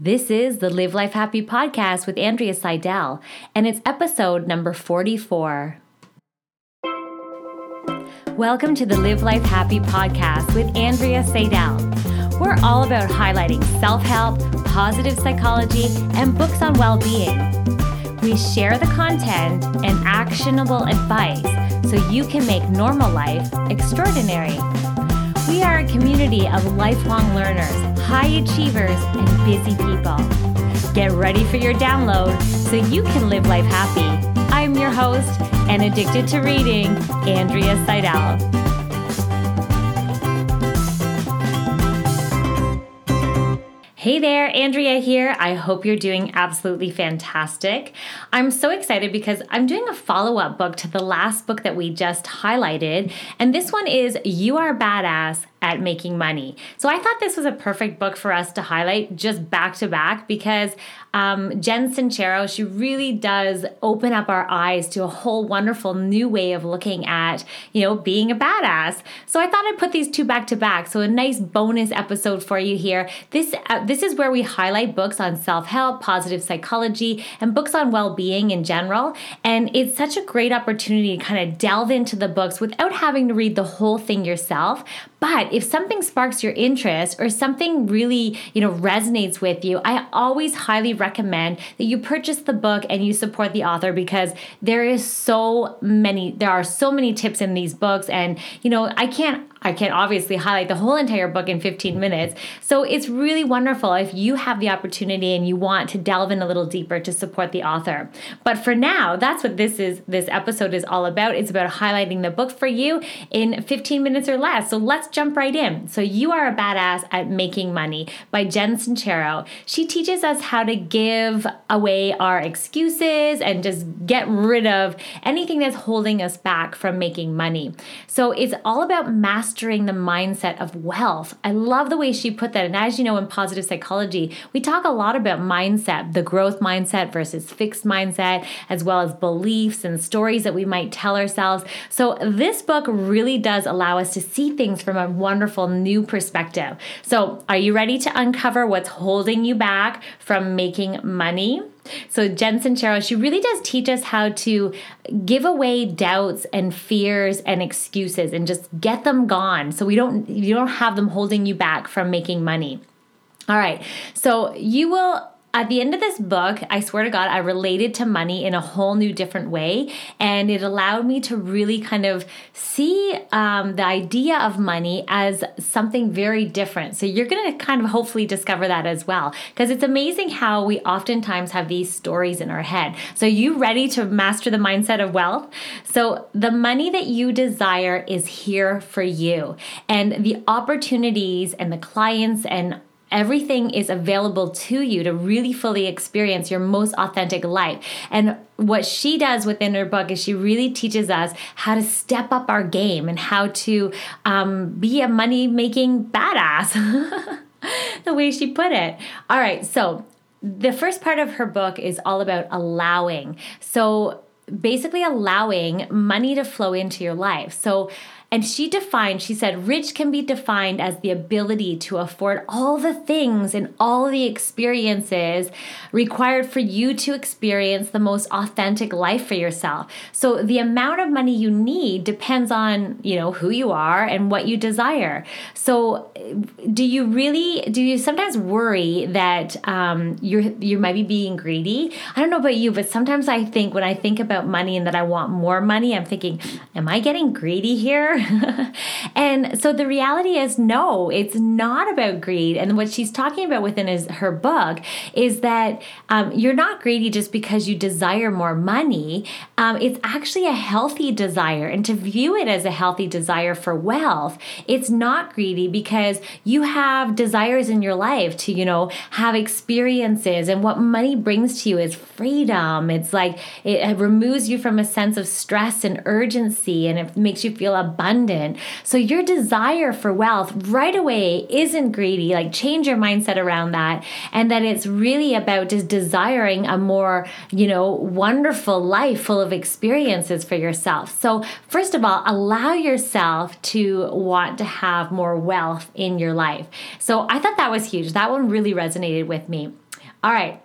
This is the Live Life Happy podcast with Andrea Seidel, and it's episode number 44. Welcome to the Live Life Happy podcast with Andrea Seidel. We're all about highlighting self help, positive psychology, and books on well being. We share the content and actionable advice so you can make normal life extraordinary. We are a community of lifelong learners, high achievers, and busy people. Get ready for your download so you can live life happy. I'm your host and addicted to reading, Andrea Seidel. Hey there, Andrea here. I hope you're doing absolutely fantastic. I'm so excited because I'm doing a follow up book to the last book that we just highlighted, and this one is You Are Badass at making money. So I thought this was a perfect book for us to highlight just back to back because um, Jen Sincero, she really does open up our eyes to a whole wonderful new way of looking at, you know, being a badass. So I thought I'd put these two back to back. So a nice bonus episode for you here. This uh, this is where we highlight books on self-help, positive psychology, and books on well-being in general. And it's such a great opportunity to kind of delve into the books without having to read the whole thing yourself, but if something sparks your interest or something really, you know, resonates with you, I always highly recommend that you purchase the book and you support the author because there is so many there are so many tips in these books. And, you know, I can't I can't obviously highlight the whole entire book in 15 minutes. So it's really wonderful if you have the opportunity and you want to delve in a little deeper to support the author. But for now, that's what this is this episode is all about. It's about highlighting the book for you in 15 minutes or less. So let's jump right in. So you are a badass at making money by Jen Sincero. She teaches us how to give away our excuses and just get rid of anything that's holding us back from making money. So it's all about mastering mastering the mindset of wealth. I love the way she put that. And as you know, in positive psychology, we talk a lot about mindset, the growth mindset versus fixed mindset, as well as beliefs and stories that we might tell ourselves. So, this book really does allow us to see things from a wonderful new perspective. So, are you ready to uncover what's holding you back from making money? So Jen Sincero, she really does teach us how to give away doubts and fears and excuses and just get them gone so we don't you don't have them holding you back from making money. All right. So you will at the end of this book, I swear to God, I related to money in a whole new different way. And it allowed me to really kind of see um, the idea of money as something very different. So you're going to kind of hopefully discover that as well. Because it's amazing how we oftentimes have these stories in our head. So, you ready to master the mindset of wealth? So, the money that you desire is here for you. And the opportunities and the clients and Everything is available to you to really fully experience your most authentic life. And what she does within her book is she really teaches us how to step up our game and how to um, be a money making badass. the way she put it. All right, so the first part of her book is all about allowing. So basically, allowing money to flow into your life. So and she defined, she said, rich can be defined as the ability to afford all the things and all the experiences required for you to experience the most authentic life for yourself. So the amount of money you need depends on, you know, who you are and what you desire. So do you really, do you sometimes worry that um, you're, you might be being greedy? I don't know about you, but sometimes I think when I think about money and that I want more money, I'm thinking, am I getting greedy here? and so the reality is no, it's not about greed. And what she's talking about within her book is that um, you're not greedy just because you desire more money. Um, it's actually a healthy desire. And to view it as a healthy desire for wealth, it's not greedy because you have desires in your life to, you know, have experiences. And what money brings to you is freedom. It's like it removes you from a sense of stress and urgency and it makes you feel abundant abundant. So your desire for wealth right away isn't greedy. Like change your mindset around that. And that it's really about just desiring a more, you know, wonderful life full of experiences for yourself. So, first of all, allow yourself to want to have more wealth in your life. So, I thought that was huge. That one really resonated with me. All right.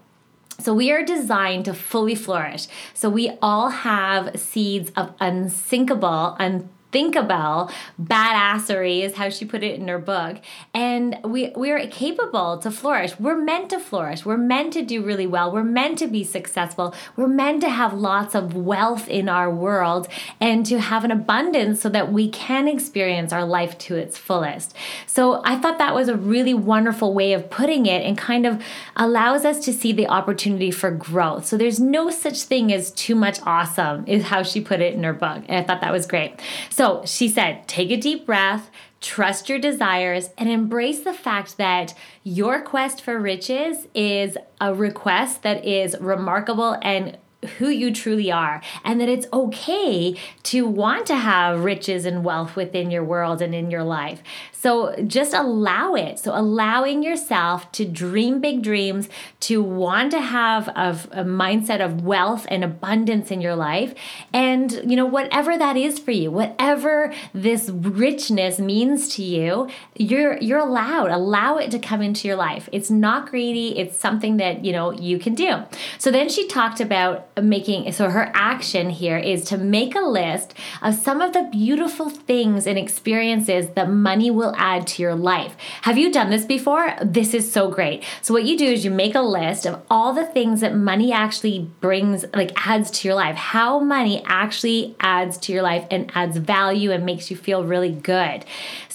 So we are designed to fully flourish. So we all have seeds of unsinkable, un about badassery is how she put it in her book. And we we're capable to flourish. We're meant to flourish. We're meant to do really well. We're meant to be successful. We're meant to have lots of wealth in our world and to have an abundance so that we can experience our life to its fullest. So I thought that was a really wonderful way of putting it and kind of allows us to see the opportunity for growth. So there's no such thing as too much awesome, is how she put it in her book. And I thought that was great. So she said, take a deep breath, trust your desires, and embrace the fact that your quest for riches is a request that is remarkable and who you truly are and that it's okay to want to have riches and wealth within your world and in your life. So just allow it. So allowing yourself to dream big dreams, to want to have a, a, mindset of wealth and abundance in your life. And, you know, whatever that is for you, whatever this richness means to you, you're you're allowed. Allow it to come into your life. It's not greedy. It's something that, you know, you can do. So then she talked about making so her action here is to make a list of some of the beautiful things and experiences that money will will add to your life. Have you done this before? This is so great. So, what you do is you make a list of all the things that money actually brings, like adds to your life, how money actually adds to your life and adds value and makes you feel really good.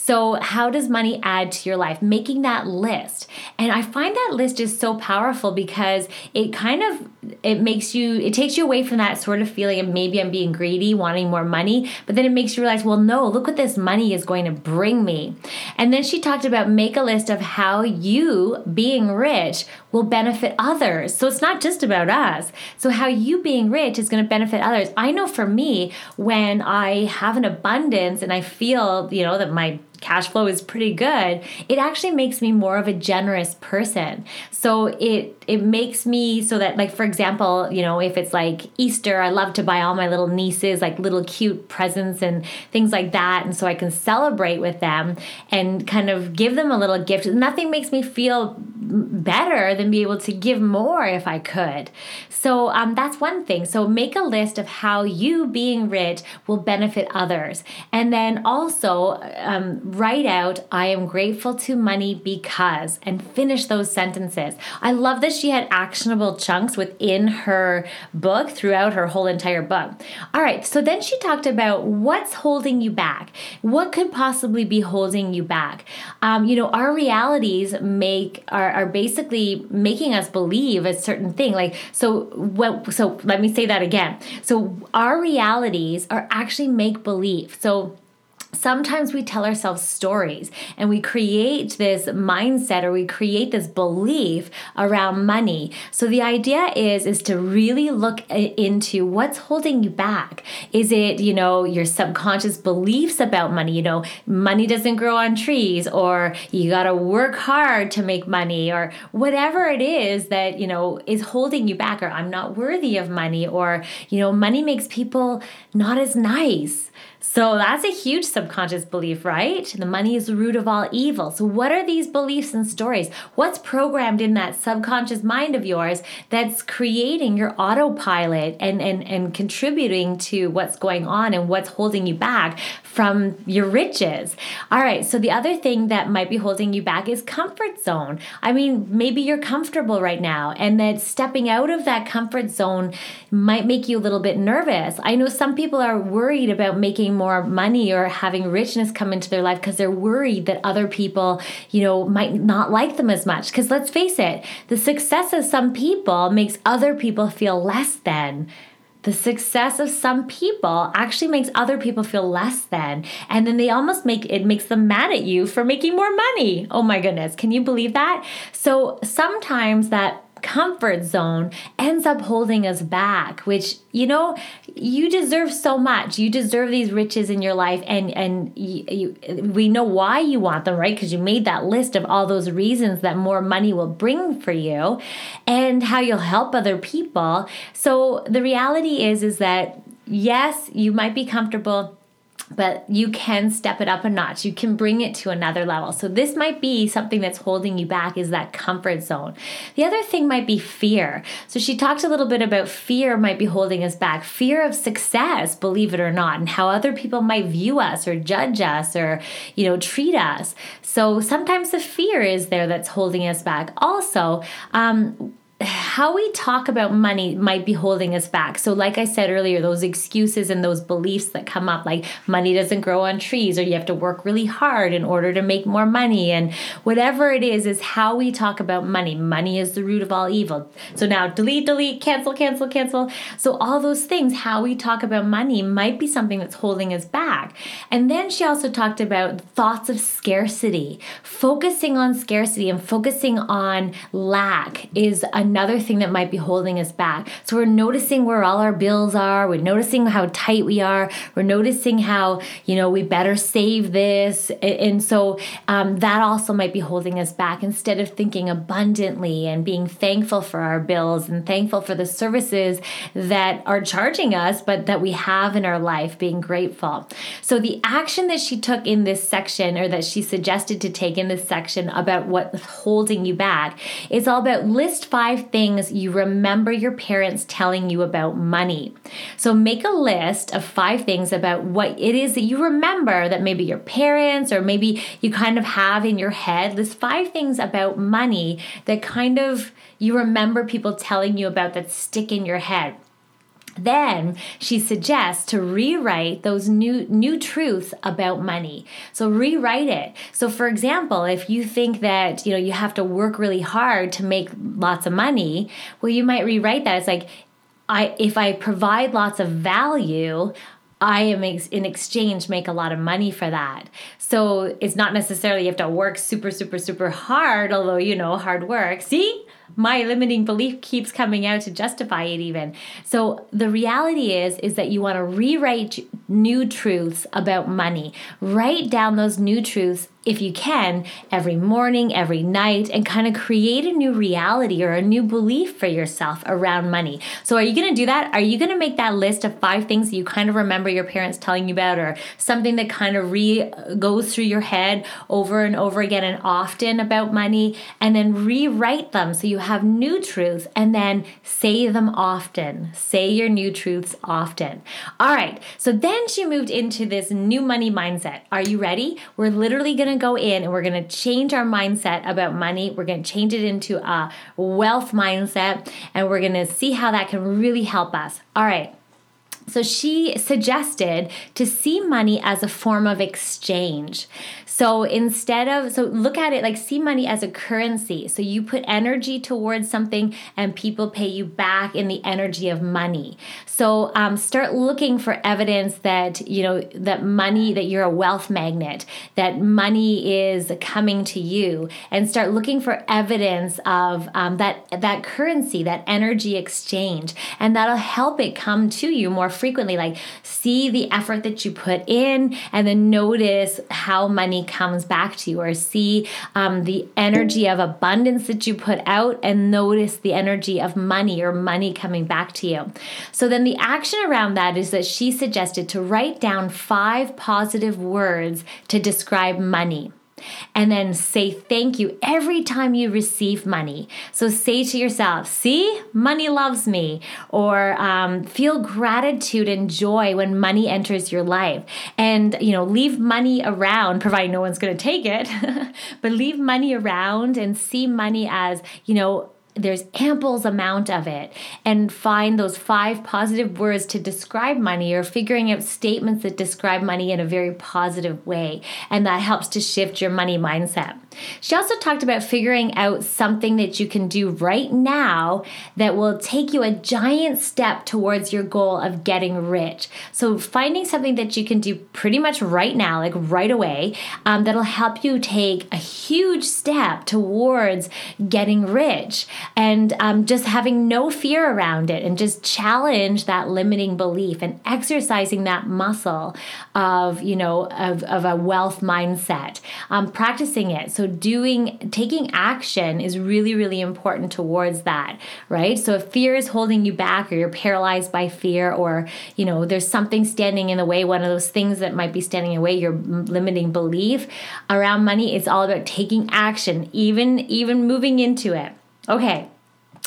So, how does money add to your life? Making that list. And I find that list is so powerful because it kind of it makes you it takes you away from that sort of feeling of maybe I'm being greedy, wanting more money, but then it makes you realize, well, no, look what this money is going to bring me. And then she talked about make a list of how you being rich will benefit others. So it's not just about us. So how you being rich is going to benefit others. I know for me when I have an abundance and I feel, you know, that my cash flow is pretty good, it actually makes me more of a generous person. So it it makes me so that like for example, you know, if it's like Easter, I love to buy all my little nieces like little cute presents and things like that and so I can celebrate with them and kind of give them a little gift. Nothing makes me feel better than be able to give more if I could. So um, that's one thing. So make a list of how you being rich will benefit others. And then also um, write out, I am grateful to money because, and finish those sentences. I love that she had actionable chunks within her book throughout her whole entire book. All right, so then she talked about what's holding you back. What could possibly be holding you back? Um, you know, our realities make are, are basically making us believe a certain thing. Like so, what? So let me say that again. So our realities are actually make believe. So sometimes we tell ourselves stories and we create this mindset or we create this belief around money. So the idea is is to really look into what's holding you back. Is it you know your subconscious beliefs about money? You know money doesn't grow on trees or you got to work hard to make money or whatever it is that you know is holding you back or I'm not worthy of money or you know money makes people not as nice so that's a huge subconscious belief, right? The money is the root of all evil. So, what are these beliefs and stories? What's programmed in that subconscious mind of yours that's creating your autopilot and, and, and contributing to what's going on and what's holding you back from your riches? All right, so the other thing that might be holding you back is comfort zone. I mean, maybe you're comfortable right now, and that stepping out of that comfort zone might make you a little bit nervous. I know some people are worried about making more money or having richness come into their life because they're worried that other people, you know, might not like them as much. Because let's face it, the success of some people makes other people feel less than. The success of some people actually makes other people feel less than. And then they almost make it makes them mad at you for making more money. Oh my goodness. Can you believe that? So sometimes that comfort zone ends up holding us back which you know you deserve so much. You deserve these riches in your life and and you, you, we know why you want them right? Because you made that list of all those reasons that more money will bring for you and how you'll help other people. So the reality is is that yes you might be comfortable but you can step it up a notch. You can bring it to another level. So this might be something that's holding you back is that comfort zone. The other thing might be fear. So she talked a little bit about fear might be holding us back. Fear of success, believe it or not, and how other people might view us or judge us or, you know, treat us. So sometimes the fear is there that's holding us back. Also, um, how we talk about money might be holding us back. So, like I said earlier, those excuses and those beliefs that come up, like money doesn't grow on trees, or you have to work really hard in order to make more money, and whatever it is, is how we talk about money. Money is the root of all evil. So, now delete, delete, cancel, cancel, cancel. So, all those things, how we talk about money, might be something that's holding us back. And then she also talked about thoughts of scarcity. Focusing on scarcity and focusing on lack is another thing that might be holding us back. So we're noticing where all our bills are, we're noticing how tight we are, we're noticing how, you know, we better save this. And so um, that also might be holding us back instead of thinking abundantly and being thankful for our bills and thankful for the services that are charging us, but that we have in our life, being grateful. So the action that she took in this section or that she suggested to take in this section about what's holding you back is all about list five things you remember your parents telling you about money. So make a list of five things about what it is that you remember that maybe your parents or maybe you kind of have in your head. List five things about money that kind of you remember people telling you about that stick in your head then she suggests to rewrite those new new truths about money so rewrite it so for example if you think that you know you have to work really hard to make lots of money well you might rewrite that it's like i if i provide lots of value I am in exchange make a lot of money for that. So it's not necessarily you have to work super, super, super hard, although, you know, hard work. See, my limiting belief keeps coming out to justify it even. So the reality is is that you want to rewrite new truths about money. Write down those new truths if you can, every morning, every night, and kind of create a new reality or a new belief for yourself around money. So, are you going to do that? Are you going to make that list of five things that you kind of remember your parents telling you about, or something that kind of re uh, goes through your head over and over again and often about money, and then rewrite them so you have new truths and then say them often? Say your new truths often. All right, so then she moved into this new money mindset. Are you ready? We're literally going to to go in and we're going to change our mindset about money. We're going to change it into a wealth mindset and we're going to see how that can really help us. All right. So she suggested to see money as a form of exchange. So instead of, so look at it like see money as a currency. So you put energy towards something and people pay you back in the energy of money. So um, start looking for evidence that, you know, that money, that you're a wealth magnet, that money is coming to you and start looking for evidence of um, that, that currency, that energy exchange. And that'll help it come to you more frequently. Like see the effort that you put in and then notice how money comes back to you, or see um, the energy of abundance that you put out and notice the energy of money or money coming back to you. So then the action around that is that she suggested to write down five positive words to describe money and then say thank you every time you receive money. So say to yourself, see, money loves me, or um, feel gratitude and joy when money enters your life. And, you know, leave money around, providing no one's going to take it, but leave money around and see money as, you know, there's ample amount of it and find those five positive words to describe money or figuring out statements that describe money in a very positive way. And that helps to shift your money mindset she also talked about figuring out something that you can do right now that will take you a giant step towards your goal of getting rich. So finding something that you can do pretty much right now like right away um, that'll help you take a huge step towards getting rich. And um, just having no fear around it and just challenge that limiting belief and exercising that muscle of you know of, of a wealth mindset. Um, practicing it. So So doing taking action is really really important towards that, right? So if fear is holding you back or you're paralyzed by fear or, you know, there's something standing in the way, one of those things that might be standing in the way, your limiting belief around money, it's all about taking action, even even moving into it. Okay.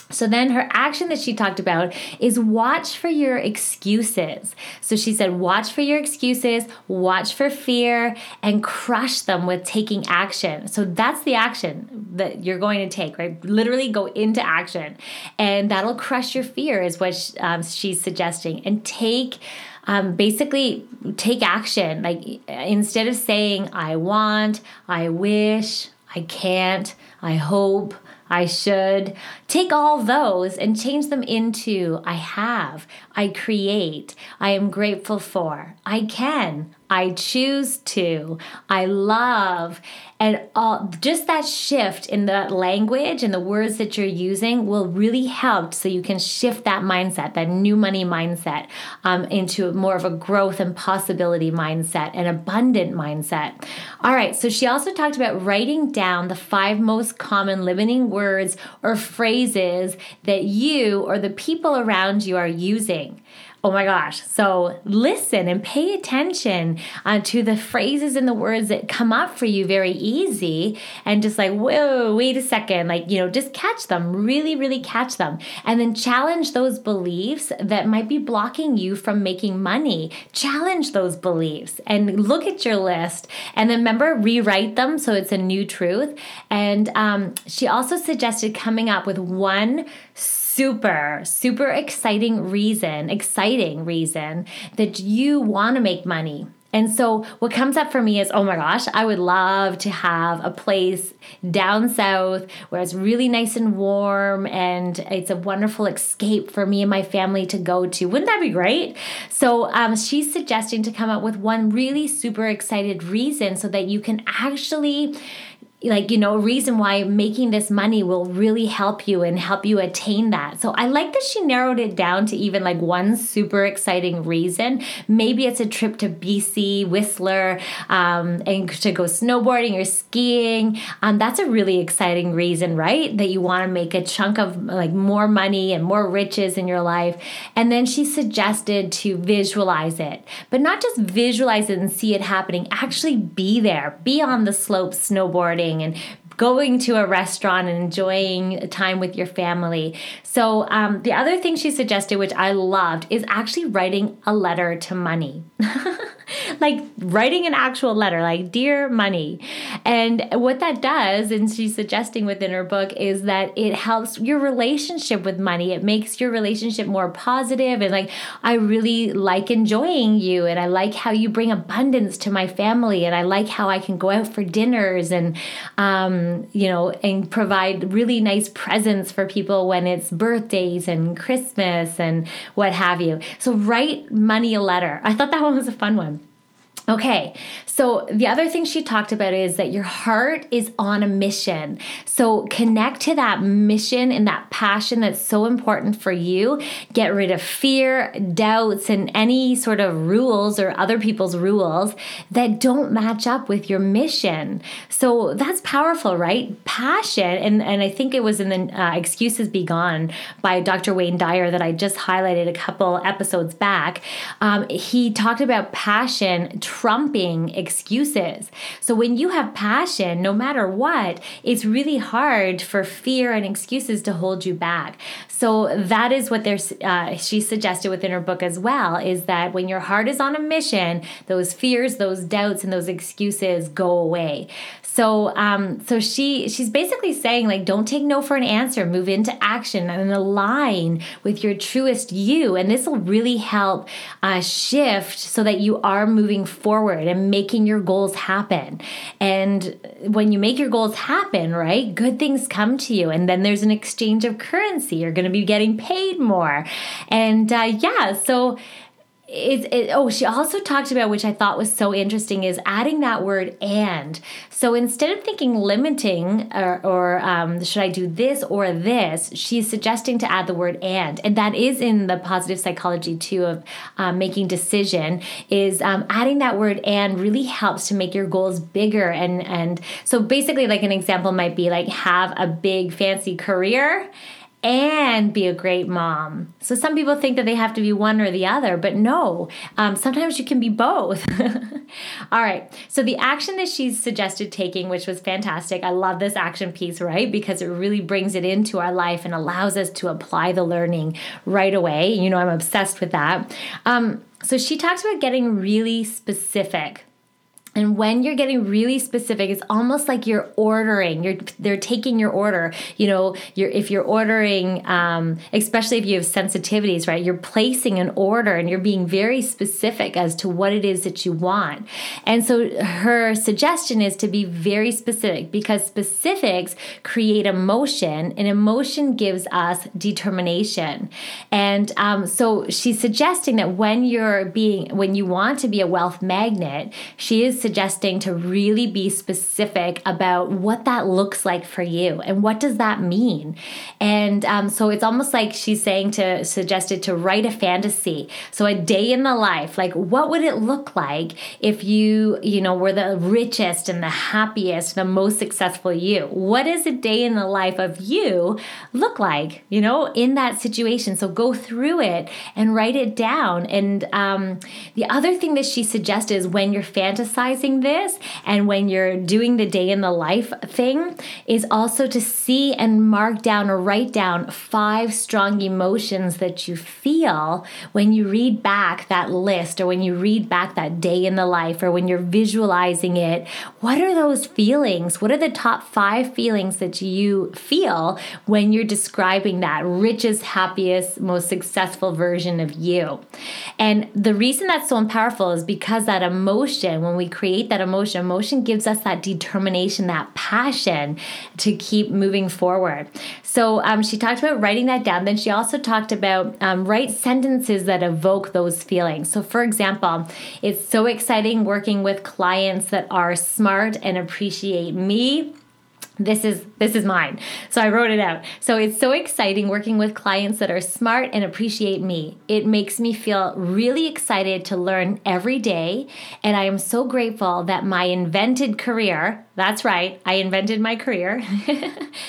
So then her action that she talked about is watch for your excuses. So she said, watch for your excuses, watch for fear, and crush them with taking action. So that's the action that you're going to take, right? Literally go into action. And that'll crush your fear, is what um, she's suggesting. And take um, basically take action. Like instead of saying, I want, I wish, I can't, I hope, I should. Take all those and change them into I have, I create, I am grateful for, I can, I choose to, I love. And all, just that shift in the language and the words that you're using will really help so you can shift that mindset, that new money mindset, um, into more of a growth and possibility mindset, an abundant mindset. All right, so she also talked about writing down the five most common limiting words or phrases that you or the people around you are using. Oh my gosh. So listen and pay attention uh, to the phrases and the words that come up for you very easy and just like, whoa, wait a second. Like, you know, just catch them, really, really catch them. And then challenge those beliefs that might be blocking you from making money. Challenge those beliefs and look at your list. And then remember, rewrite them so it's a new truth. And um, she also suggested coming up with one super, super exciting reason, exciting reason that you want to make money. And so, what comes up for me is, oh my gosh, I would love to have a place down south where it's really nice and warm and it's a wonderful escape for me and my family to go to. Wouldn't that be great? So, um, she's suggesting to come up with one really super excited reason so that you can actually like you know reason why making this money will really help you and help you attain that. So i like that she narrowed it down to even like one super exciting reason. Maybe it's a trip to bc whistler um, and to go snowboarding or skiing. Um, that's a really exciting reason right? That you want to make a chunk of like more money and more riches in your life. And then she suggested to visualize it. But not just visualize it and see it happening. Actually be there. Be on the slope snowboarding and going to a restaurant and enjoying time with your family. So, um, the other thing she suggested, which I loved, is actually writing a letter to money. like writing an actual letter, like Dear Money. And what that does, and she's suggesting within her book, is that it helps your relationship with money. It makes your relationship more positive and like, I really like enjoying you and I like how you bring abundance to my family and I like how I can go out for dinners and, um, you know, and provide really nice presents for people when it's birthdays and Christmas and what have you. So write money a letter. I thought that one was a fun one. Okay, so the other thing she talked about is that your heart is on a mission. So connect to that mission and that passion that's so important for you. Get rid of fear, doubts, and any sort of rules or other people's rules that don't match up with your mission. So that's powerful, right? Passion, and, and I think it was in the uh, Excuses Be Gone by Dr. Wayne Dyer that I just highlighted a couple episodes back. Um, he talked about passion trumping excuses. So when you have passion, no matter what, it's really hard for fear and excuses to hold you back. So that is what there's uh, she suggested within her book as well is that when your heart is on a mission, those fears, those doubts, and those excuses go away. So um, so she she's basically saying like don't take no for an answer, move into action and align with your truest you, and this will really help uh, shift so that you are moving forward and making your goals happen. And when you make your goals happen, right, good things come to you, and then there's an exchange of currency. You're going to be getting paid more, and uh, yeah, so it's it, oh she also talked about which i thought was so interesting is adding that word and. So instead of thinking limiting or, or um, should i do this or this she's suggesting to add the word and. And that is in the positive psychology too of um, making decision is um, adding that word and really helps to make your goals bigger and and so basically like an example might be like have a big fancy career and be a great mom. So some people think that they have to be one or the other, but no, um, sometimes you can be both. All right. So the action that she's suggested taking, which was fantastic, I love this action piece, right? Because it really brings it into our life and allows us to apply the learning right away. You know, I'm obsessed with that. Um, so she talks about getting really specific and when you're getting really specific, it's almost like you're ordering. You're they're taking your order. You know, you're if you're ordering, um, especially if you have sensitivities, right? You're placing an order and you're being very specific as to what it is that you want. And so her suggestion is to be very specific because specifics create emotion, and emotion gives us determination. And um, so she's suggesting that when you're being when you want to be a wealth magnet, she is suggesting to really be specific about what that looks like for you and what does that mean. And um, so it's almost like she's saying to suggested to write a fantasy. So a day in the life, like what would it look like if you, you know, were the richest and the happiest, the most successful you? What does a day in the life of you look like, you know, in that situation? So go through it and write it down. And um, the other thing that she suggested is when you're fantasizing this and when you're doing the day in the life thing is also to see and mark down or write down five strong emotions that you feel when you read back that list or when you read back that day in the life or when you're visualizing it. What are those feelings? What are the top five feelings that you feel when you're describing that richest, happiest, most successful version of you? And the reason that's so powerful is because that emotion, when we create create that emotion. Emotion gives us that determination, that passion to keep moving forward. So um, she talked about writing that down. Then she also talked about um, write sentences that evoke those feelings. So, for example, it's so exciting working with clients that are smart and appreciate me this is this is mine. So i wrote it out. So it's so exciting working with clients that are smart and appreciate me. It makes me feel really excited to learn every day. And i am so grateful that my invented career that's right. I invented my career.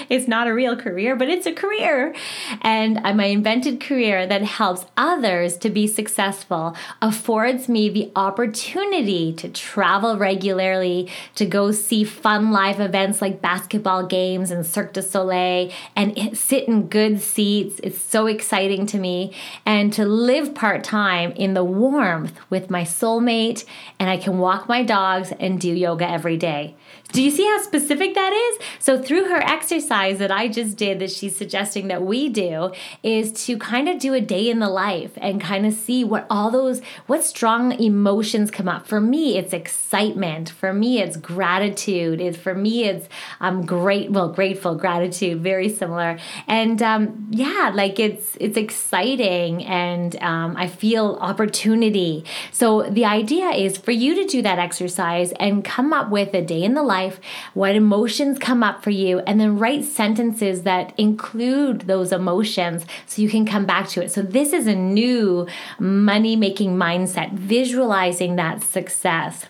it's not a real career, but it's a career. And my invented career that helps others to be successful affords me the opportunity to travel regularly, to go see fun live events like basketball games and Cirque du Soleil, and sit in good seats. It's so exciting to me. And to live part time in the warmth with my soulmate, and I can walk my dogs and do yoga every day. Do you see how specific that is? So, through her exercise that I just did, that she's suggesting that we do, is to kind of do a day in the life and kind of see what all those, what strong emotions come up. For me, it's excitement. For me, it's gratitude. It's for me, it's um, great, well, grateful, gratitude, very similar. And um, yeah, like it's it's exciting, and um, I feel opportunity. So the idea is for you to do that exercise and come up with a day in the life life, what emotions come up for you, and then write sentences that include those emotions so you can come back to it. So, this is a new money making mindset, visualizing that success.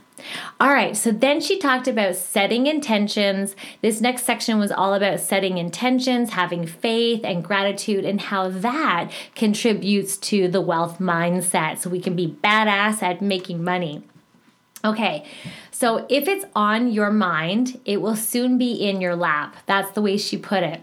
All right, so then she talked about setting intentions. This next section was all about setting intentions, having faith and gratitude, and how that contributes to the wealth mindset so we can be badass at making money. Okay, so if it's on your mind, it will soon be in your lap. That's the way she put it.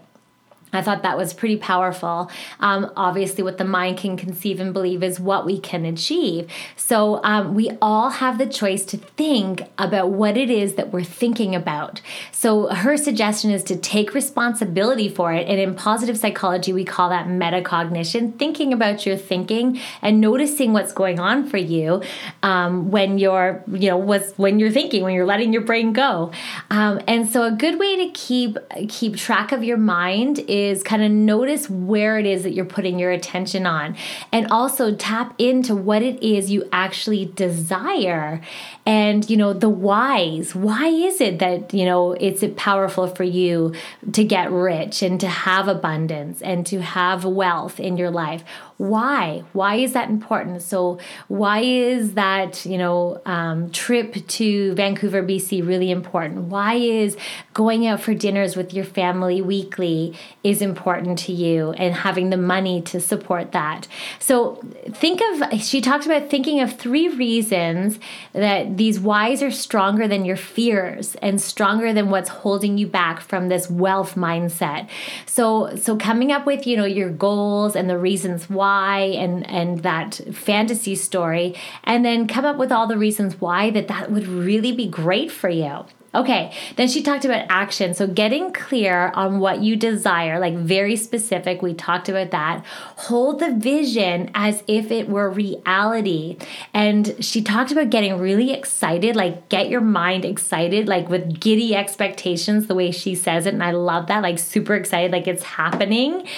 I thought that was pretty powerful. Um, obviously, what the mind can conceive and believe is what we can achieve. So, um, we all have the choice to think about what it is that we're thinking about. So, her suggestion is to take responsibility for it. And in positive psychology, we call that metacognition thinking about your thinking and noticing what's going on for you um, when you're, you know, what's, when you're thinking, when you're letting your brain go. Um, and so, a good way to keep keep track of your mind is is kind of notice where it is that you're putting your attention on. And also tap into what it is you actually desire. And you know the whys. Why is it that you know it's powerful for you to get rich and to have abundance and to have wealth in your life why? Why is that important? So why is that you know um, trip to vancouver bc really important? Why is going out for dinners with your family weekly is important to you and having the money to support that? So think of she talked about thinking of three reasons that these whys are stronger than your fears and stronger than what's holding you back from this wealth mindset. So so coming up with you know your goals and the reasons why why and and that fantasy story and then come up with all the reasons why that that would really be great for you Okay, then she talked about action. So getting clear on what you desire, like very specific, we talked about that. Hold the vision as if it were reality. And she talked about getting really excited, like get your mind excited, like with giddy expectations, the way she says it. And I love that, like super excited, like it's happening.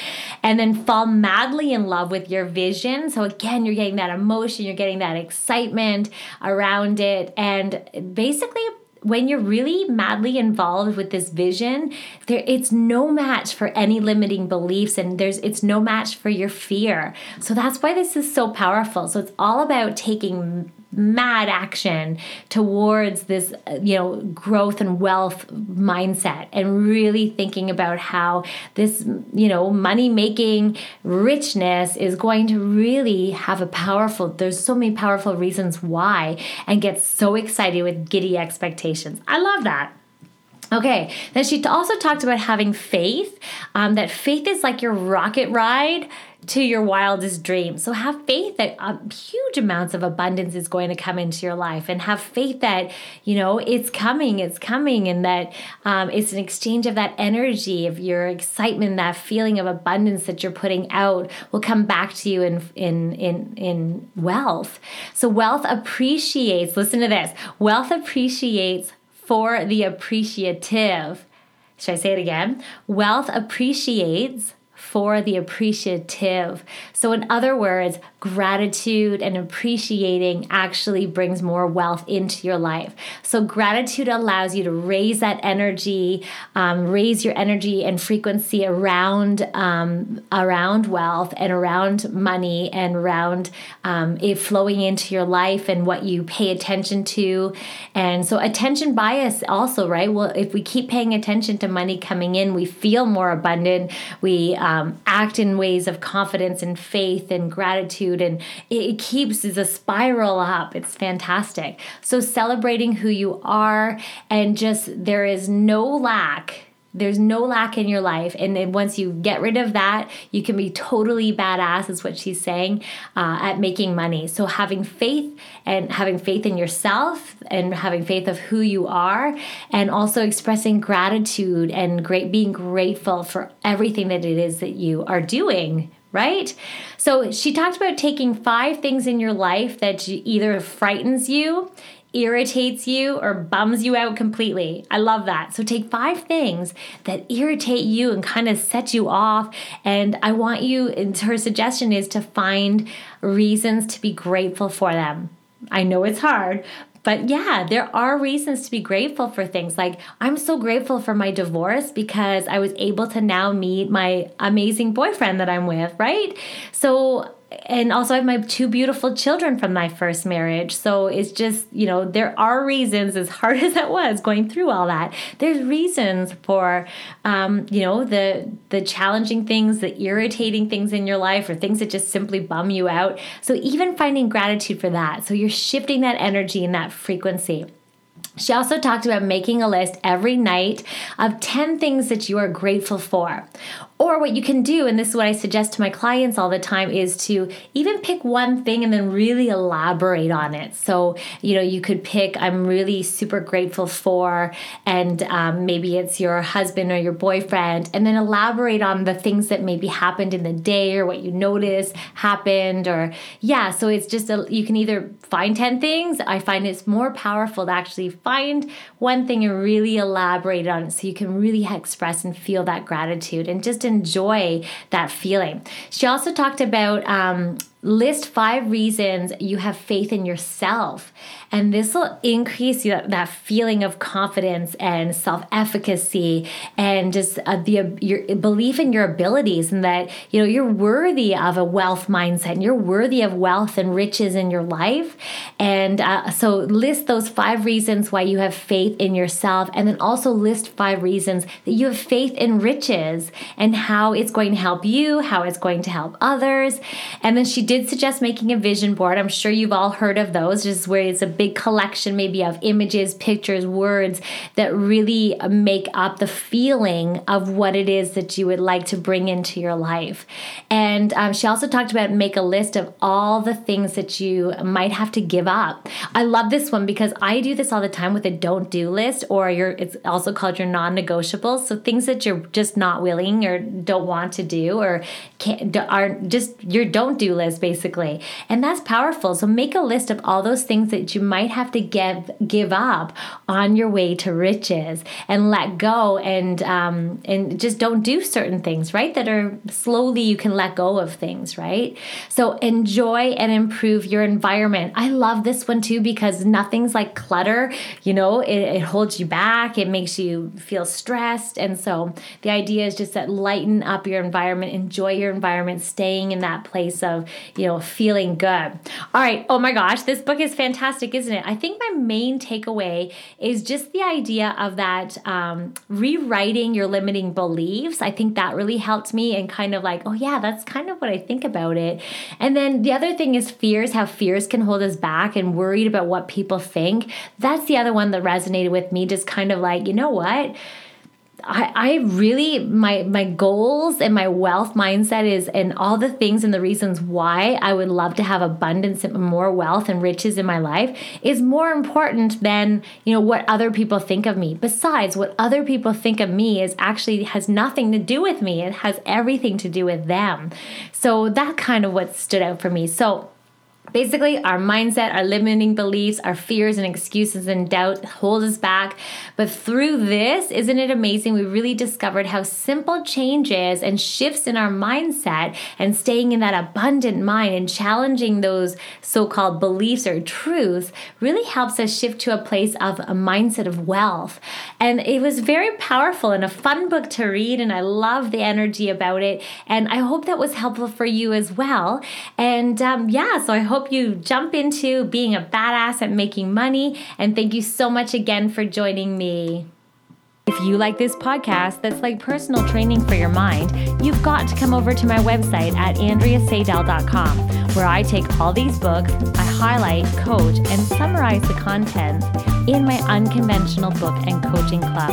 And then fall madly in love with your vision. So again, you're getting that emotion, you're getting that excitement around it. And basically, when you're really madly involved with this vision, there it's no match for any limiting beliefs and there's it's no match for your fear. So that's why this is so powerful. So it's all about taking mad action towards this you know growth and wealth mindset and really thinking about how this you know money making richness is going to really have a powerful there's so many powerful reasons why and get so excited with giddy expectations. I love that. Okay, then she also talked about having faith, um, that faith is like your rocket ride to your wildest dreams. So have faith that uh, huge amounts of abundance is going to come into your life, and have faith that you know it's coming, it's coming, and that um, it's an exchange of that energy, of your excitement, that feeling of abundance that you're putting out will come back to you in in in in wealth. So wealth appreciates. Listen to this. Wealth appreciates for the appreciative. Should I say it again? Wealth appreciates for the appreciative. So, in other words, gratitude and appreciating actually brings more wealth into your life. So, gratitude allows you to raise that energy, um, raise your energy and frequency around um, around wealth and around money and around um, it flowing into your life and what you pay attention to. And so, attention bias also, right? Well, if we keep paying attention to money coming in, we feel more abundant. We um, act in ways of confidence and faith and gratitude, and it, keeps a spiral up. It's fantastic. So, celebrating who you are, and just there is no lack there's no lack in your life. And then once you get rid of that, you can be totally badass, is what she's saying, uh, at making money. So having faith and having faith in yourself and having faith of who you are, and also expressing gratitude and great being grateful for everything that it is that you are doing right? So she talked about taking five things in your life that either frightens you, irritates you or bums you out completely. I love that. So take five things that irritate you and kind of set you off. And I want you, and her suggestion is to find reasons to be grateful for them. I know it's hard, but yeah, there are reasons to be grateful for things. Like, I'm so grateful for my divorce because I was able to now meet my amazing boyfriend that I'm with, right? So and also I have my two beautiful children from my first marriage. So it's just, you know, there are reasons, as hard as that was going through all that, there's reasons for, um, you know, the the challenging things, the irritating things in your life, or things that just simply bum you out. So even finding gratitude for that. So you're shifting that energy and that frequency. She also talked about making a list every night of 10 things that you are grateful for. Or what you can do, and this is what I suggest to my clients all the time, is to even pick one thing and then really elaborate on it. So, you know, you could pick, I'm really super grateful for, and um, maybe it's your husband or your boyfriend, and then elaborate on the things that maybe happened in the day or what you noticed happened. Or, yeah, so it's just, a, you can either find 10 things. I find it's more powerful to actually find one thing and really elaborate on it so you can really express and feel that gratitude and just enjoy that feeling. She also talked about um, list five reasons you have faith in yourself. And this will increase that feeling of confidence and self efficacy and just uh, the your belief in your abilities and that you know you're worthy of a wealth mindset and you're worthy of wealth and riches in your life. And uh, so list those five reasons why you have faith in yourself, and then also list five reasons that you have faith in riches and how it's going to help you, how it's going to help others. And then she did suggest making a vision board. I'm sure you've all heard of those, just where it's a big collection maybe of images, pictures, words that really make up the feeling of what it is that you would like to bring into your life. And um, she also talked about make a list of all the things that you might have to give up. I love this one because I do this all the time with a don't do list, or your it's also called your non negotiables. So things that you're just not willing or don't want to do, or can't, are just your don't do list basically. And that's powerful. So make a list of all those things that you might have to give give up on your way to riches and let go and um, and just don't do certain things, right? That are slowly you can let go of things, right? So enjoy and improve your environment. I love this one too because nothing's like clutter. You know, it, it holds you back. It makes you feel stressed. And so the idea is just that lighten up your environment, enjoy your environment, staying in that place of you know, feeling good. All right. Oh my gosh, this book is fantastic, isn't it? I think my main takeaway is just the idea of that um, rewriting your limiting beliefs. I think that really helped me and kind of like, oh yeah, that's kind of what I think about it. And then the other thing is fears, how fears can hold us back and worried about what people think. That's the other one that resonated with me, just kind of like, you know what? I, I really my my goals and my wealth mindset is and all the things and the reasons why I would love to have abundance and more wealth and riches in my life is more important than you know what other people think of me. Besides, what other people think of me is actually has nothing to do with me. It has everything to do with them. So that kind of what stood out for me. So Basically, our mindset, our limiting beliefs, our fears and excuses and doubt hold us back. But through this, isn't it amazing? We really discovered how simple changes and shifts in our mindset and staying in that abundant mind and challenging those so called beliefs or truths really helps us shift to a place of a mindset of wealth. And it was very powerful and a fun book to read. And I love the energy about it. And I hope that was helpful for you as well. And um, yeah, so I hope hope you jump into being a badass at making money. And thank you so much again for joining me. If you like this podcast that's like personal training for your mind, you've got to come over to my website at andreaseydel.com, where I take all these books, I highlight, coach, and summarize the content in my unconventional book and coaching club.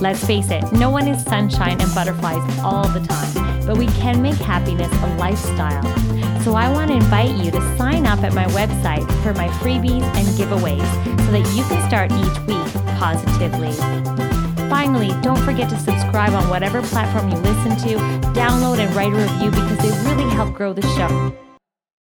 Let's face it, no one is sunshine and butterflies all the time, but we can make happiness a lifestyle. So I want to invite you to sign up at my website for my freebies and giveaways so that you can start each week positively. Finally, don't forget to subscribe on whatever platform you listen to, download and write a review because they really help grow the show.